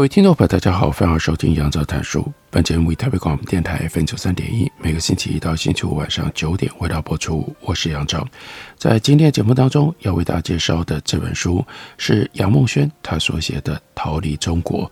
各位听众朋友，大家好，欢迎收听杨照谈书。本节目为台北广播电台 FM 九三点一，每个星期一到星期五晚上九点为大家播出。我是杨照，在今天的节目当中要为大家介绍的这本书是杨梦轩他所写的《逃离中国》。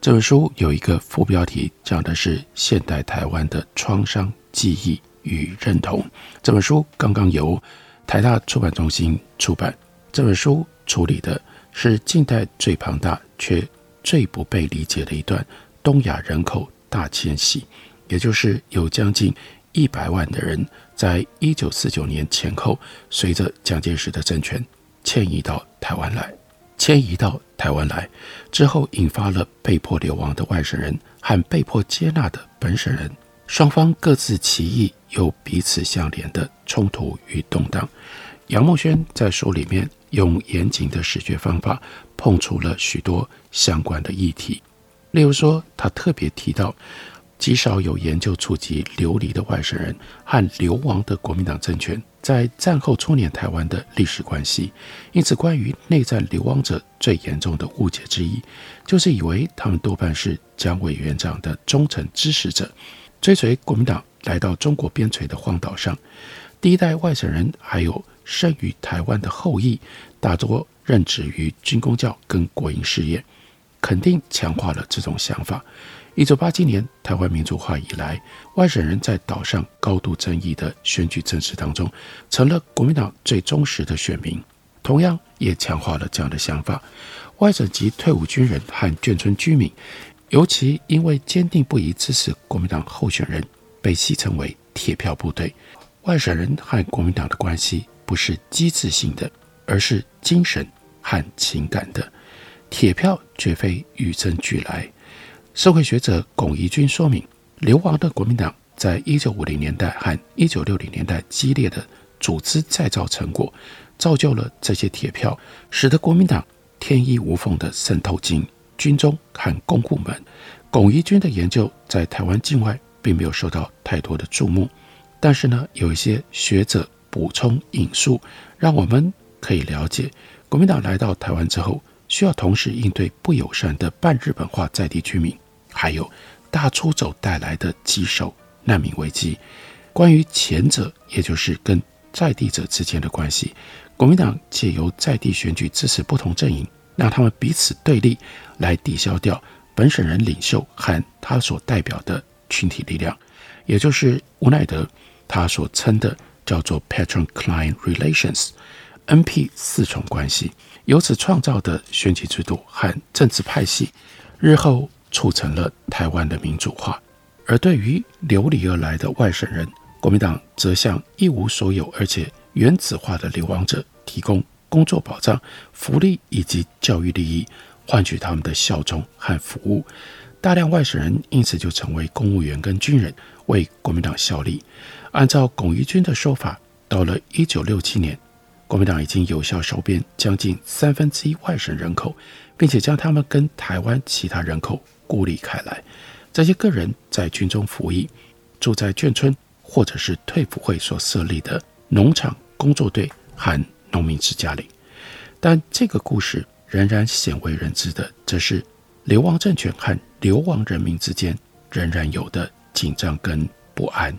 这本书有一个副标题，讲的是现代台湾的创伤记忆与认同。这本书刚刚由台大出版中心出版。这本书处理的是近代最庞大却最不被理解的一段东亚人口大迁徙，也就是有将近一百万的人，在一九四九年前后，随着蒋介石的政权迁移到台湾来。迁移到台湾来之后，引发了被迫流亡的外省人和被迫接纳的本省人，双方各自歧异又彼此相连的冲突与动荡。杨梦轩在书里面用严谨的史学方法，碰触了许多相关的议题，例如说，他特别提到，极少有研究触及流离的外省人和流亡的国民党政权在战后初年台湾的历史关系。因此，关于内战流亡者最严重的误解之一，就是以为他们多半是蒋委员长的忠诚支持者，追随国民党来到中国边陲的荒岛上。第一代外省人还有生于台湾的后裔，大多。任职于军工教跟国营事业，肯定强化了这种想法。一九八七年台湾民主化以来，外省人在岛上高度争议的选举政治当中，成了国民党最忠实的选民，同样也强化了这样的想法。外省籍退伍军人和眷村居民，尤其因为坚定不移支持国民党候选人，被戏称为“铁票部队”。外省人和国民党的关系不是机制性的。而是精神和情感的铁票，绝非与生俱来。社会学者龚宜君说明，流亡的国民党在一九五零年代和一九六零年代激烈的组织再造成果，造就了这些铁票，使得国民党天衣无缝的渗透进军中和公部门。龚宜君的研究在台湾境外并没有受到太多的注目，但是呢，有一些学者补充引述，让我们。可以了解，国民党来到台湾之后，需要同时应对不友善的半日本化在地居民，还有大出走带来的棘手难民危机。关于前者，也就是跟在地者之间的关系，国民党借由在地选举支持不同阵营，让他们彼此对立，来抵消掉本省人领袖和他所代表的群体力量，也就是吴乃德他所称的叫做 Patron-Client Relations。N.P. 四重关系，由此创造的选举制度和政治派系，日后促成了台湾的民主化。而对于流离而来的外省人，国民党则向一无所有而且原子化的流亡者提供工作保障、福利以及教育利益，换取他们的效忠和服务。大量外省人因此就成为公务员跟军人，为国民党效力。按照巩义军的说法，到了一九六七年。国民党已经有效收编将近三分之一外省人口，并且将他们跟台湾其他人口孤立开来。这些个人在军中服役，住在眷村或者是退辅会所设立的农场工作队和农民之家里。但这个故事仍然鲜为人知的，则是流亡政权和流亡人民之间仍然有的紧张跟不安。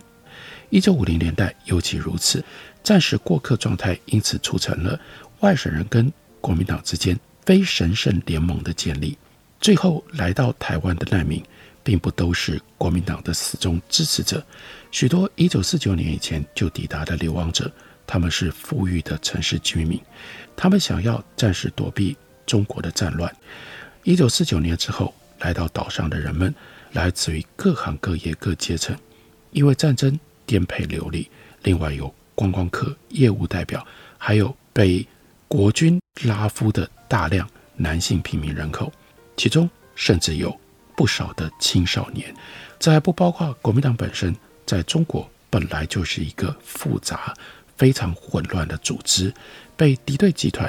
一九五零年代尤其如此。暂时过客状态，因此促成了外省人跟国民党之间非神圣联盟的建立。最后来到台湾的难民，并不都是国民党的死忠支持者。许多一九四九年以前就抵达的流亡者，他们是富裕的城市居民，他们想要暂时躲避中国的战乱。一九四九年之后来到岛上的人们，来自于各行各业各阶层，因为战争颠沛流离。另外有。观光客、业务代表，还有被国军拉夫的大量男性平民人口，其中甚至有不少的青少年。这还不包括国民党本身，在中国本来就是一个复杂、非常混乱的组织，被敌对集团、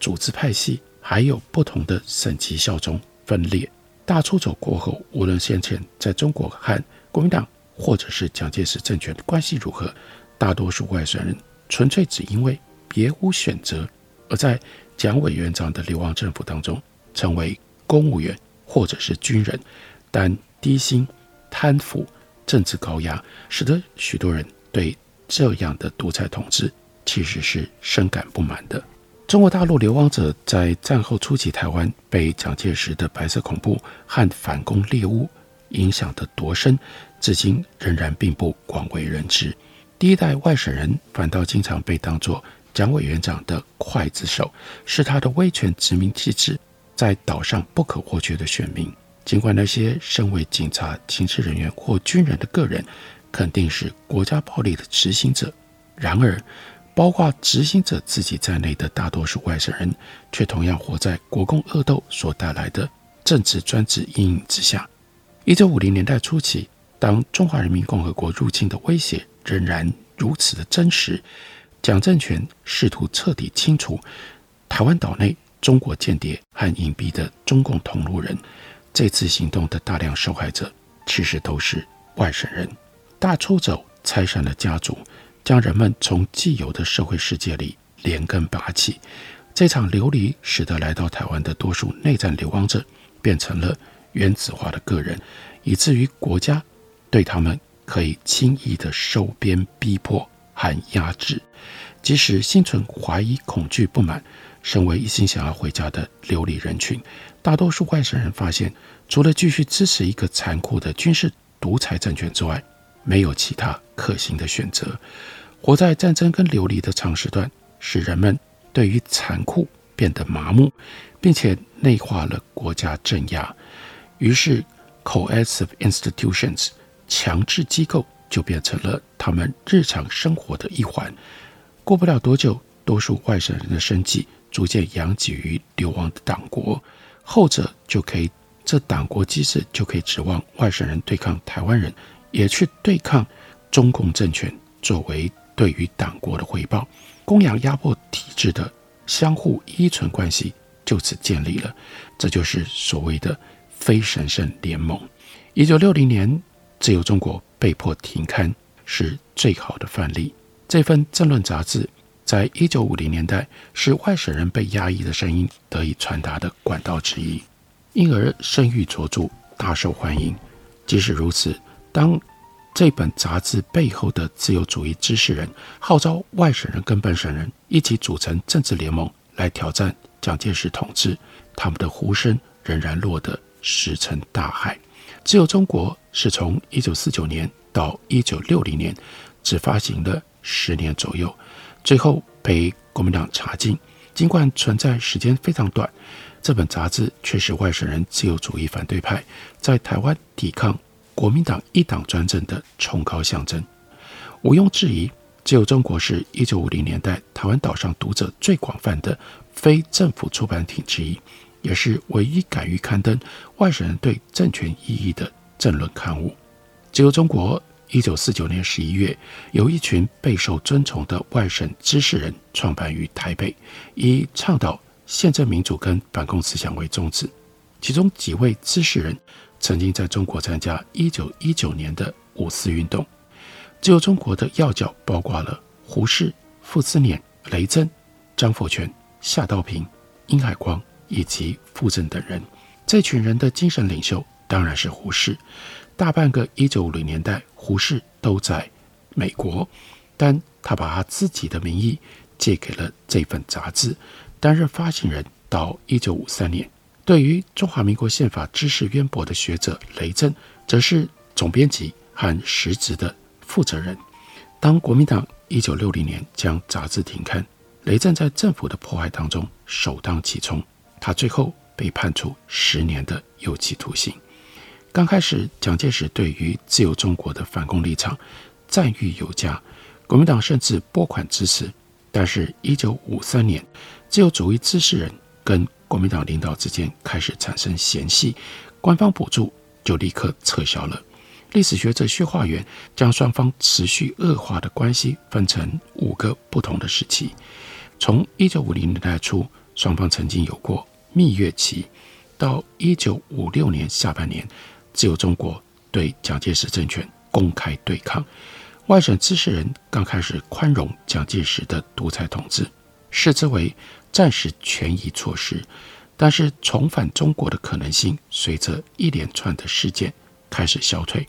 组织派系还有不同的省级效忠分裂。大出走过后，无论先前在中国和国民党，或者是蒋介石政权的关系如何，大多数外省人纯粹只因为别无选择，而在蒋委员长的流亡政府当中成为公务员或者是军人，但低薪、贪腐、政治高压，使得许多人对这样的独裁统治其实是深感不满的。中国大陆流亡者在战后初期，台湾被蒋介石的白色恐怖和反攻猎巫影响得多深，至今仍然并不广为人知。第一代外省人反倒经常被当作蒋委员长的刽子手，是他的威权殖民气质在岛上不可或缺的选民。尽管那些身为警察、情治人员或军人的个人肯定是国家暴力的执行者，然而。包括执行者自己在内的大多数外省人，却同样活在国共恶斗所带来的政治专制阴影之下。一九五零年代初期，当中华人民共和国入侵的威胁仍然如此的真实，蒋政权试图彻底清除台湾岛内中国间谍和隐蔽的中共同路人。这次行动的大量受害者，其实都是外省人。大出走拆散了家族。将人们从既有的社会世界里连根拔起，这场流离使得来到台湾的多数内战流亡者变成了原子化的个人，以至于国家对他们可以轻易的收编、逼迫和压制。即使心存怀疑、恐惧、不满，身为一心想要回家的流离人群，大多数外省人发现，除了继续支持一个残酷的军事独裁政权之外，没有其他可行的选择。活在战争跟流离的长时段，使人们对于残酷变得麻木，并且内化了国家镇压。于是，coercive institutions 强制机构就变成了他们日常生活的一环。过不了多久，多数外省人的生计逐渐仰给于流亡的党国，后者就可以，这党国机制就可以指望外省人对抗台湾人，也去对抗中共政权，作为。对于党国的回报，供养压迫体制的相互依存关系就此建立了。这就是所谓的非神圣联盟。一九六零年，自由中国被迫停刊，是最好的范例。这份政论杂志在一九五零年代是外省人被压抑的声音得以传达的管道之一，因而声誉卓著，大受欢迎。即使如此，当这本杂志背后的自由主义知识人号召外省人跟本省人一起组成政治联盟来挑战蒋介石统治，他们的呼声仍然落得石沉大海。自由中国是从一九四九年到一九六零年只发行了十年左右，最后被国民党查禁。尽管存在时间非常短，这本杂志却是外省人自由主义反对派在台湾抵抗。国民党一党专政的崇高象征，毋庸置疑，自由中国是一九五零年代台湾岛上读者最广泛的非政府出版品之一，也是唯一敢于刊登外省人对政权异议的政论刊物。自由中国一九四九年十一月，由一群备受尊崇的外省知识人创办于台北，以倡导宪政民主跟反共思想为宗旨，其中几位知识人。曾经在中国参加一九一九年的五四运动，自由中国的要角包括了胡适、傅斯年、雷震、张佛泉、夏道平、殷海光以及傅震等人。这群人的精神领袖当然是胡适。大半个一九五零年代，胡适都在美国，但他把他自己的名义借给了这份杂志，担任发行人到一九五三年。对于中华民国宪法知识渊博的学者雷震，则是总编辑和实职的负责人。当国民党一九六零年将杂志停刊，雷震在政府的迫害当中首当其冲，他最后被判处十年的有期徒刑。刚开始，蒋介石对于自由中国的反共立场赞誉有加，国民党甚至拨款支持。但是，一九五三年，自由主义知识人跟国民党领导之间开始产生嫌隙，官方补助就立刻撤销了。历史学者薛化元将双方持续恶化的关系分成五个不同的时期。从一九五零年代初，双方曾经有过蜜月期，到一九五六年下半年，自由中国对蒋介石政权公开对抗，外省知识人刚开始宽容蒋介石的独裁统治，视之为暂时权宜措施。但是重返中国的可能性，随着一连串的事件开始消退。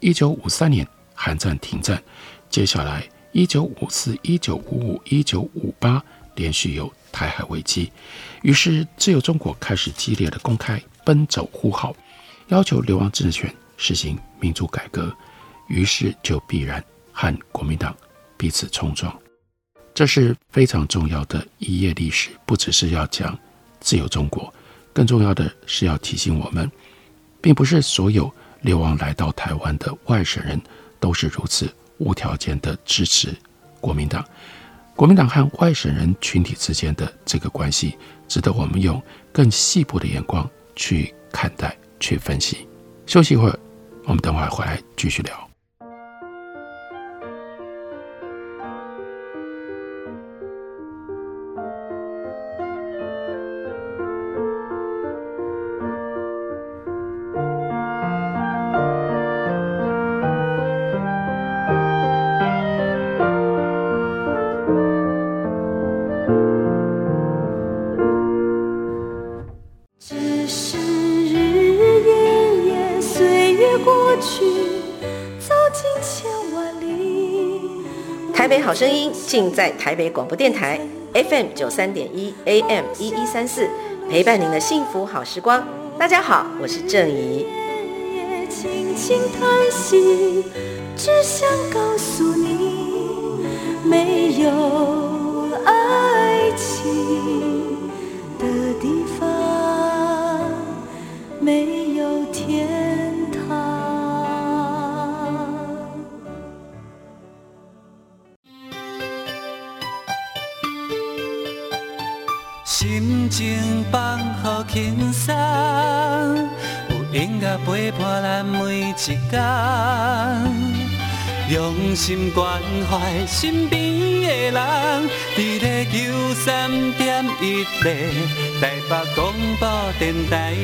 一九五三年，韩战停战。接下来，一九五四、一九五五、一九五八，连续有台海危机。于是，自由中国开始激烈的公开奔走呼号，要求流亡政权实行民主改革。于是，就必然和国民党彼此冲撞。这是非常重要的一页历史，不只是要讲自由中国，更重要的是要提醒我们，并不是所有。流亡来到台湾的外省人都是如此无条件的支持国民党。国民党和外省人群体之间的这个关系，值得我们用更细部的眼光去看待、去分析。休息一会儿，我们等会儿回来继续聊。尽在台北广播电台 FM 九三点一 AM 一一三四，陪伴您的幸福好时光。大家好，我是郑怡。轻轻叹息，只想告诉你，没有爱情的地方，没有天。陪伴咱每一天，用心关怀身边的人，伫咧九三点一台北广播电台。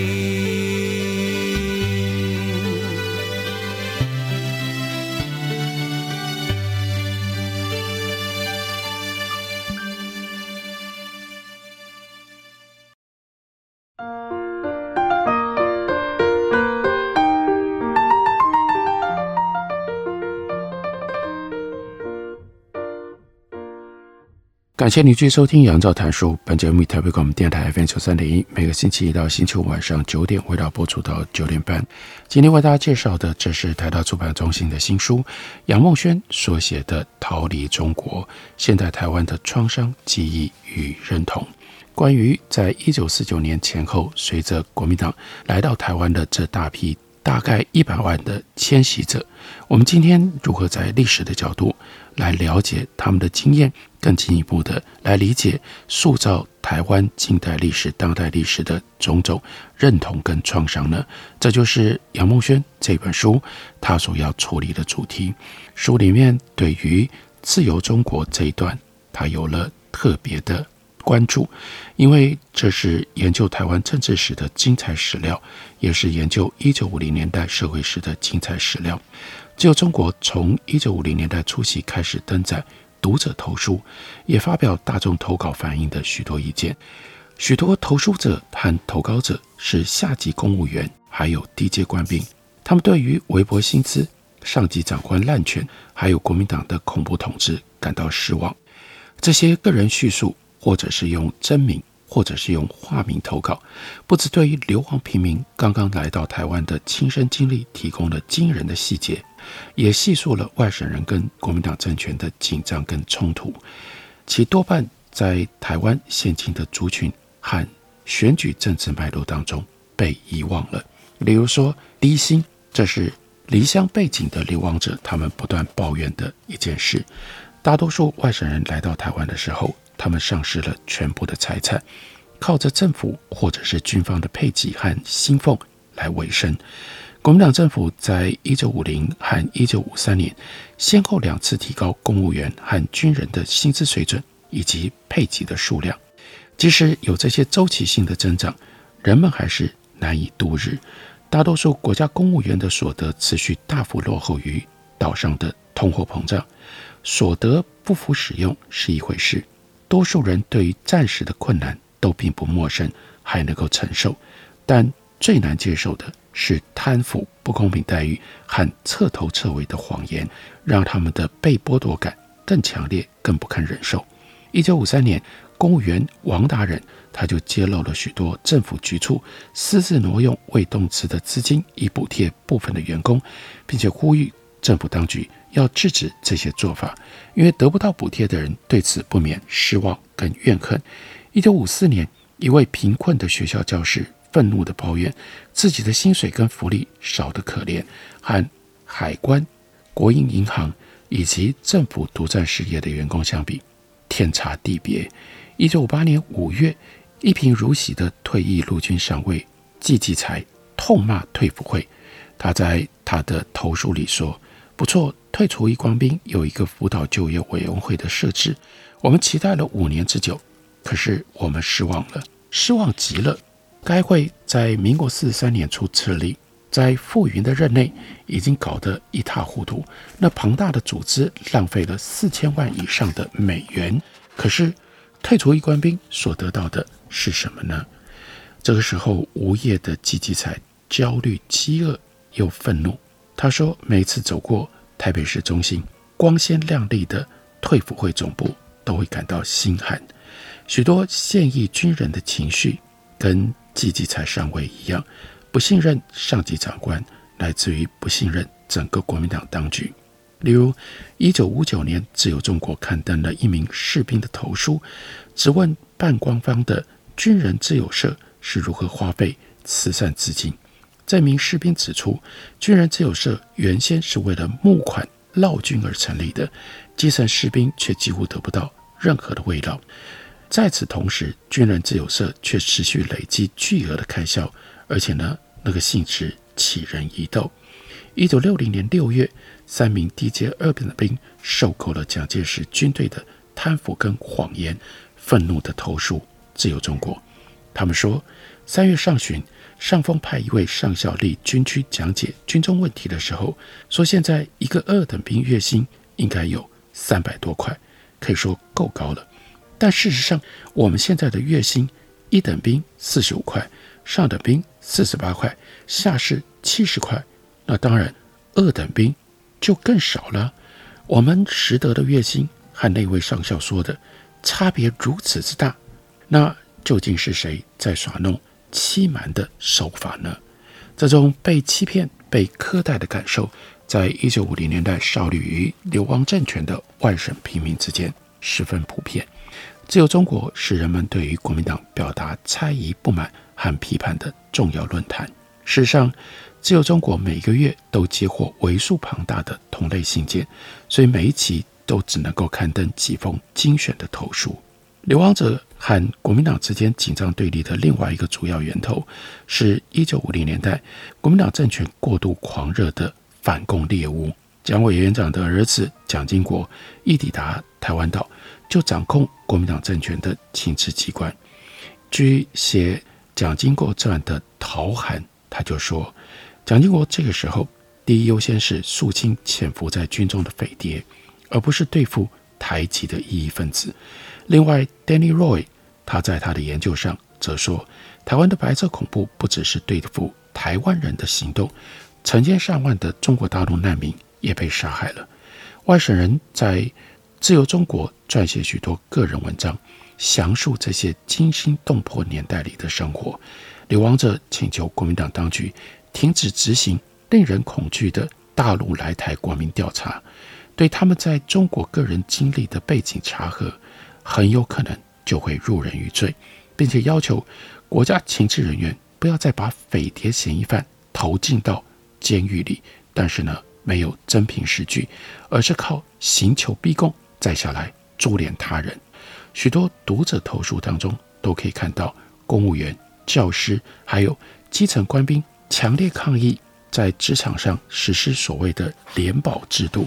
感谢你继续收听《杨照谈书》。本节目台北广播电台 FM 九三点一，每个星期一到星期五晚上九点，为大家播出到九点半。今天为大家介绍的，这是台大出版中心的新书，杨梦轩所写的《逃离中国：现代台湾的创伤记忆与认同》。关于在一九四九年前后，随着国民党来到台湾的这大批大概一百万的迁徙者，我们今天如何在历史的角度来了解他们的经验？更进一步的来理解塑造台湾近代历史、当代历史的种种认同跟创伤呢？这就是杨梦轩这本书他所要处理的主题。书里面对于自由中国这一段，他有了特别的关注，因为这是研究台湾政治史的精彩史料，也是研究一九五零年代社会史的精彩史料。只有中国从一九五零年代初期开始登载。读者投书，也发表大众投稿反映的许多意见。许多投书者和投稿者是下级公务员，还有低阶官兵。他们对于微薄薪资、上级长官滥权，还有国民党的恐怖统治感到失望。这些个人叙述，或者是用真名，或者是用化名投稿，不只对于流亡平民刚刚来到台湾的亲身经历提供了惊人的细节。也细述了外省人跟国民党政权的紧张跟冲突，其多半在台湾现今的族群和选举政治脉络当中被遗忘了。例如说低薪，这是离乡背井的流亡者他们不断抱怨的一件事。大多数外省人来到台湾的时候，他们丧失了全部的财产，靠着政府或者是军方的配给和薪俸来维生。国民党政府在一九五零和一九五三年先后两次提高公务员和军人的薪资水准以及配给的数量。即使有这些周期性的增长，人们还是难以度日。大多数国家公务员的所得持续大幅落后于岛上的通货膨胀。所得不符使用是一回事，多数人对于暂时的困难都并不陌生，还能够承受。但最难接受的是贪腐、不公平待遇和彻头彻尾的谎言，让他们的被剥夺感更强烈、更不堪忍受。一九五三年，公务员王达仁他就揭露了许多政府局处私自挪用未动词的资金，以补贴部分的员工，并且呼吁政府当局要制止这些做法，因为得不到补贴的人对此不免失望跟怨恨。一九五四年，一位贫困的学校教师愤怒地抱怨自己的薪水跟福利少得可怜，和海关、国营银行以及政府独占事业的员工相比，天差地别。一九五八年五月，一贫如洗的退役陆军上尉季继才痛骂退辅会。他在他的投书里说：“不错，退出役光兵有一个辅导就业委员会的设置，我们期待了五年之久，可是我们失望了，失望极了。该会在民国四十三年初设立，在傅云的任内已经搞得一塌糊涂。那庞大的组织浪费了四千万以上的美元，可是。”退出役官兵所得到的是什么呢？这个时候，无业的季继才焦虑、饥饿又愤怒。他说：“每次走过台北市中心光鲜亮丽的退伍会总部，都会感到心寒。许多现役军人的情绪跟季继才上位一样，不信任上级长官，来自于不信任整个国民党当局。”例如，一九五九年，《自由中国》刊登了一名士兵的投书，质问半官方的军人自由社是如何花费慈善资金。这名士兵指出，军人自由社原先是为了募款劳军而成立的，基层士兵却几乎得不到任何的慰劳。在此同时，军人自由社却持续累积巨额的开销，而且呢，那个性质启人疑窦。一九六零年六月。三名低阶二等兵受够了蒋介石军队的贪腐跟谎言，愤怒地投书《自由中国》。他们说，三月上旬，上峰派一位上校立军区讲解军中问题的时候，说现在一个二等兵月薪应该有三百多块，可以说够高了。但事实上，我们现在的月薪，一等兵四十五块，上等兵四十八块，下士七十块。那当然，二等兵。就更少了。我们实得的月薪和那位上校说的差别如此之大，那究竟是谁在耍弄欺瞒的手法呢？这种被欺骗、被苛待的感受，在一九五零年代效力于流亡政权的外省平民之间十分普遍。自由中国是人们对于国民党表达猜疑、不满和批判的重要论坛。事实上，自由中国每个月都接获为数庞大的同类信件，所以每一期都只能够刊登几封精选的投书。流亡者和国民党之间紧张对立的另外一个主要源头，是一九五零年代国民党政权过度狂热的反共猎巫。蒋委员长的儿子蒋经国一抵达台湾岛，就掌控国民党政权的情治机关。据写蒋经国传的陶涵，他就说。蒋经国这个时候，第一优先是肃清潜伏在军中的匪谍，而不是对付台籍的异议分子。另外，Danny Roy 他在他的研究上则说，台湾的白色恐怖不只是对付台湾人的行动，成千上万的中国大陆难民也被杀害了。外省人在自由中国撰写许多个人文章，详述这些惊心动魄年代里的生活。流亡者请求国民党当局。停止执行令人恐惧的大陆来台国民调查，对他们在中国个人经历的背景查核，很有可能就会入人于罪，并且要求国家情治人员不要再把匪谍嫌疑犯投进到监狱里，但是呢，没有真凭实据，而是靠刑求逼供，再下来株连他人。许多读者投诉当中都可以看到，公务员、教师还有基层官兵强烈抗议在职场上实施所谓的联保制度，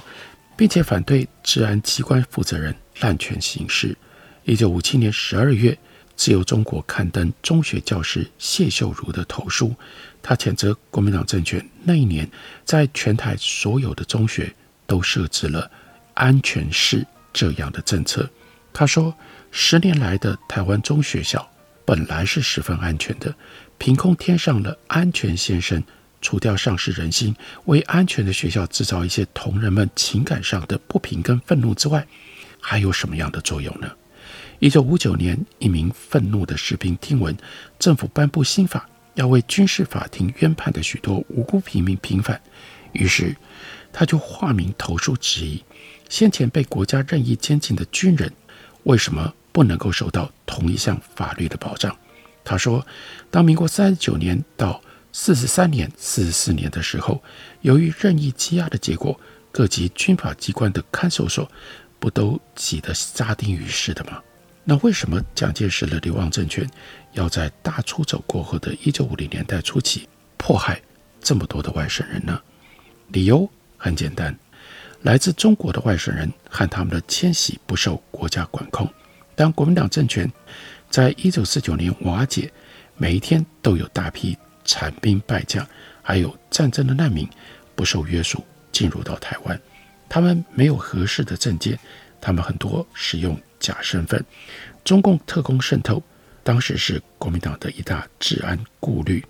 并且反对治安机关负责人滥权行事。一九五七年十二月，自由中国刊登中学教师谢秀如的投书，他谴责国民党政权那一年在全台所有的中学都设置了安全室这样的政策。他说，十年来的台湾中学校本来是十分安全的，凭空添上了安全先生，除掉丧失人心、为安全的学校制造一些同仁们情感上的不平跟愤怒之外，还有什么样的作用呢？一九五九年，一名愤怒的士兵听闻政府颁布新法，要为军事法庭冤判的许多无辜平民平反，于是他就化名投书质疑：先前被国家任意监禁的军人，为什么不能够受到同一项法律的保障？他说，当民国三十九年到四十三年、四十四年的时候，由于任意羁押的结果，各级军法机关的看守所不都挤得沙丁鱼似的吗？那为什么蒋介石的流亡政权要在大出走过后的一九五零年代初期迫害这么多的外省人呢？理由很简单，来自中国的外省人和他们的迁徙不受国家管控。当国民党政权在一九四九年瓦解，每一天都有大批残兵败将，还有战争的难民不受约束进入到台湾，他们没有合适的证件，他们很多使用。假身份，中共特工渗透，当时是国民党的一大治安顾虑。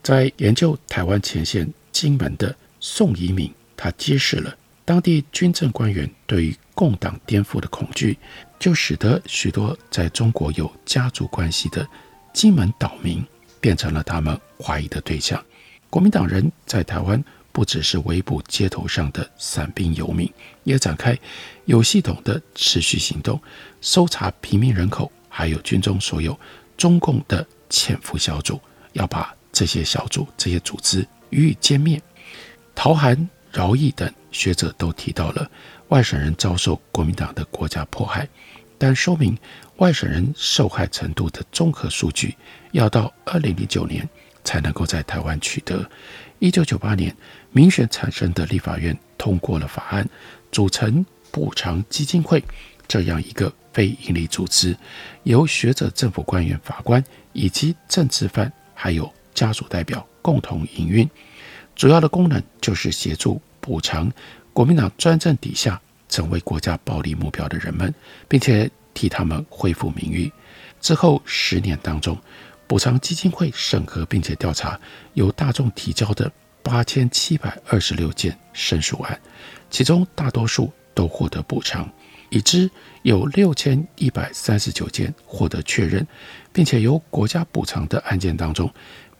在研究台湾前线金门的宋宜敏，他揭示了当地军政官员对于共党颠覆的恐惧，就使得许多在中国有家族关系的金门岛民变成了他们怀疑的对象。国民党人在台湾。不只是围捕街头上的散兵游民，也展开有系统的持续行动，搜查平民人口，还有军中所有中共的潜伏小组，要把这些小组、这些组织予以歼灭。陶涵、饶毅等学者都提到了外省人遭受国民党的国家迫害，但说明外省人受害程度的综合数据，要到二零零九年才能够在台湾取得。一九九八年，民选产生的立法院通过了法案，组成补偿基金会这样一个非营利组织，由学者、政府官员、法官以及政治犯，还有家属代表共同营运。主要的功能就是协助补偿国民党专政底下成为国家暴力目标的人们，并且替他们恢复名誉。之后十年当中，补偿基金会审核并且调查由大众提交的八千七百二十六件申诉案，其中大多数都获得补偿，已知有六千一百三十九件获得确认，并且由国家补偿的案件当中，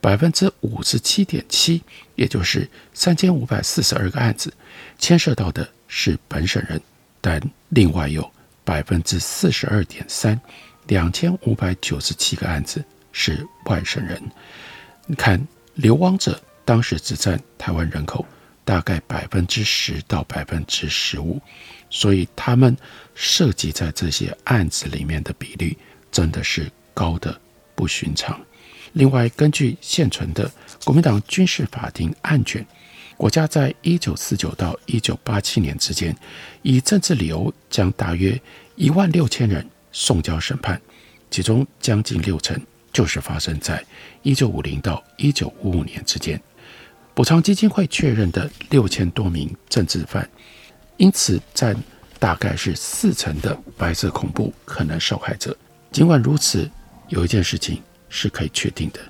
百分之五十七点七，也就是三千五百四十二个案子，牵涉到的是本省人，但另外有百分之四十二点三，两千五百九十七个案子。是外省人，你看流亡者当时只占台湾人口大概百分之十到百分之十五，所以他们涉及在这些案子里面的比例真的是高得不寻常。另外，根据现存的国民党军事法庭案卷，国家在一九四九到一九八七年之间，以政治理由将大约一万六千人送交审判，其中将近六成。就是发生在一九五零到一九五五年之间，补偿基金会确认的六千多名政治犯，因此占大概是四成的白色恐怖可能受害者。尽管如此，有一件事情是可以确定的：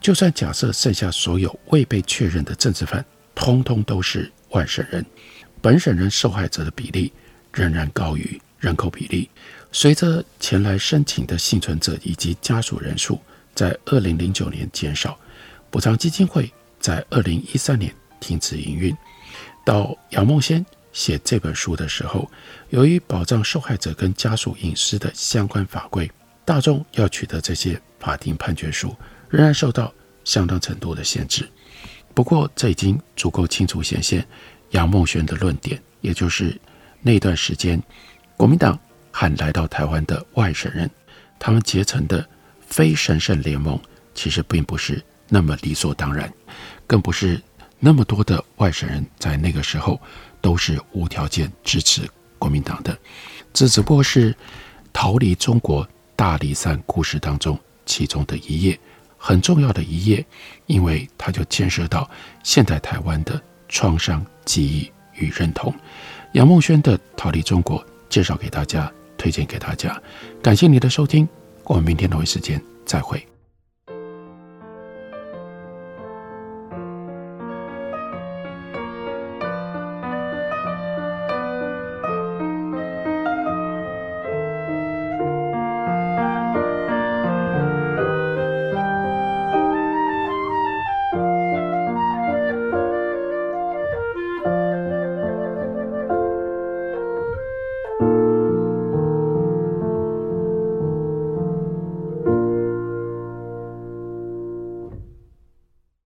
就算假设剩下所有未被确认的政治犯，通通都是外省人，本省人受害者的比例仍然高于人口比例。随着前来申请的幸存者以及家属人数在二零零九年减少，补偿基金会在二零一三年停止营运。到杨梦先写这本书的时候，由于保障受害者跟家属隐私的相关法规，大众要取得这些法庭判决书，仍然受到相当程度的限制。不过，这已经足够清楚显现杨梦轩的论点，也就是那段时间国民党。和来到台湾的外省人，他们结成的非神圣联盟，其实并不是那么理所当然，更不是那么多的外省人在那个时候都是无条件支持国民党的。这只不过是逃离中国大离散故事当中其中的一页，很重要的一页，因为它就牵涉到现代台湾的创伤记忆与认同。杨梦轩的《逃离中国》介绍给大家，推荐给大家。感谢你的收听，我们明天同一时间再会。